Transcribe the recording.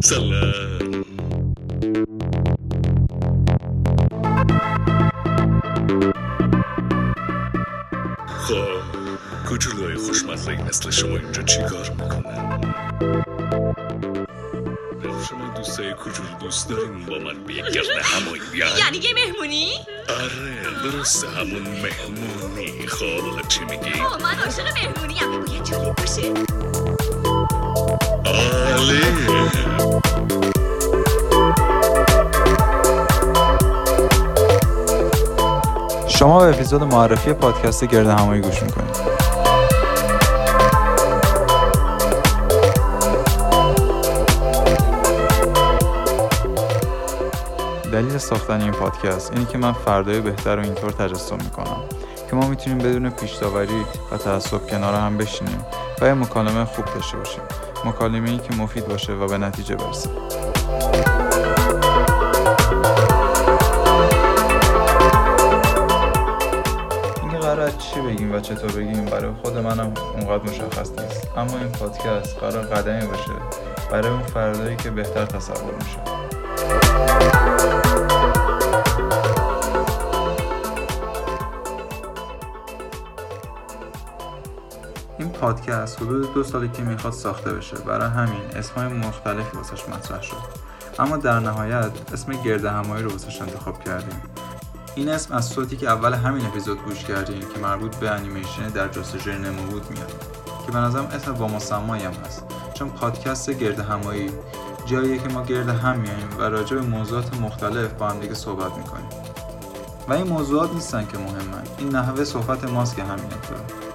سلام خب کوچولوی خوشمزه مثل شما اینجا چیکار می‌کنن؟ شما دوستای کوچولو دوست دارین با من به یک گرد همایی بیان؟ یعنی یه مهمونی؟ آره درسته همون مهمونی خب چی میگی؟ آه من عاشق مهمونی هم باید جالب باشه عالی شما به اپیزود معرفی پادکست گرد همایی گوش می‌کنید. دلیل ساختن این پادکست اینه که من فردای بهتر رو اینطور تجسم می‌کنم که ما می‌تونیم بدون پیشداوری و تعصب کنار هم بشینیم و یه مکالمه خوب داشته باشیم. مکالمه ای که مفید باشه و به نتیجه برسه. چی بگیم و چطور بگیم؟ برای خود منم اونقدر مشخص نیست. اما این پادکست قرار قدمی باشه. برای اون فردایی که بهتر تصور میشه این پادکست حدود دو ساله که می‌خواد ساخته بشه. برای همین اسمای مختلفی واسش مطرح شد. اما در نهایت اسم گرد همایی رو واسش انتخاب کردیم. این اسم از صوتی که اول همین اپیزود گوش کردیم که مربوط به انیمیشن در جستجوی نمو میاد که به نظرم اسم با مسمایی هم هست. چون پادکست گرد همایی جاییه که ما گرد هم میاییم و راجع به موضوعات مختلف با هم دیگه صحبت می‌کنیم. و این موضوعات نیستن که مهمن. این نحوه صحبت ماست که همینطوره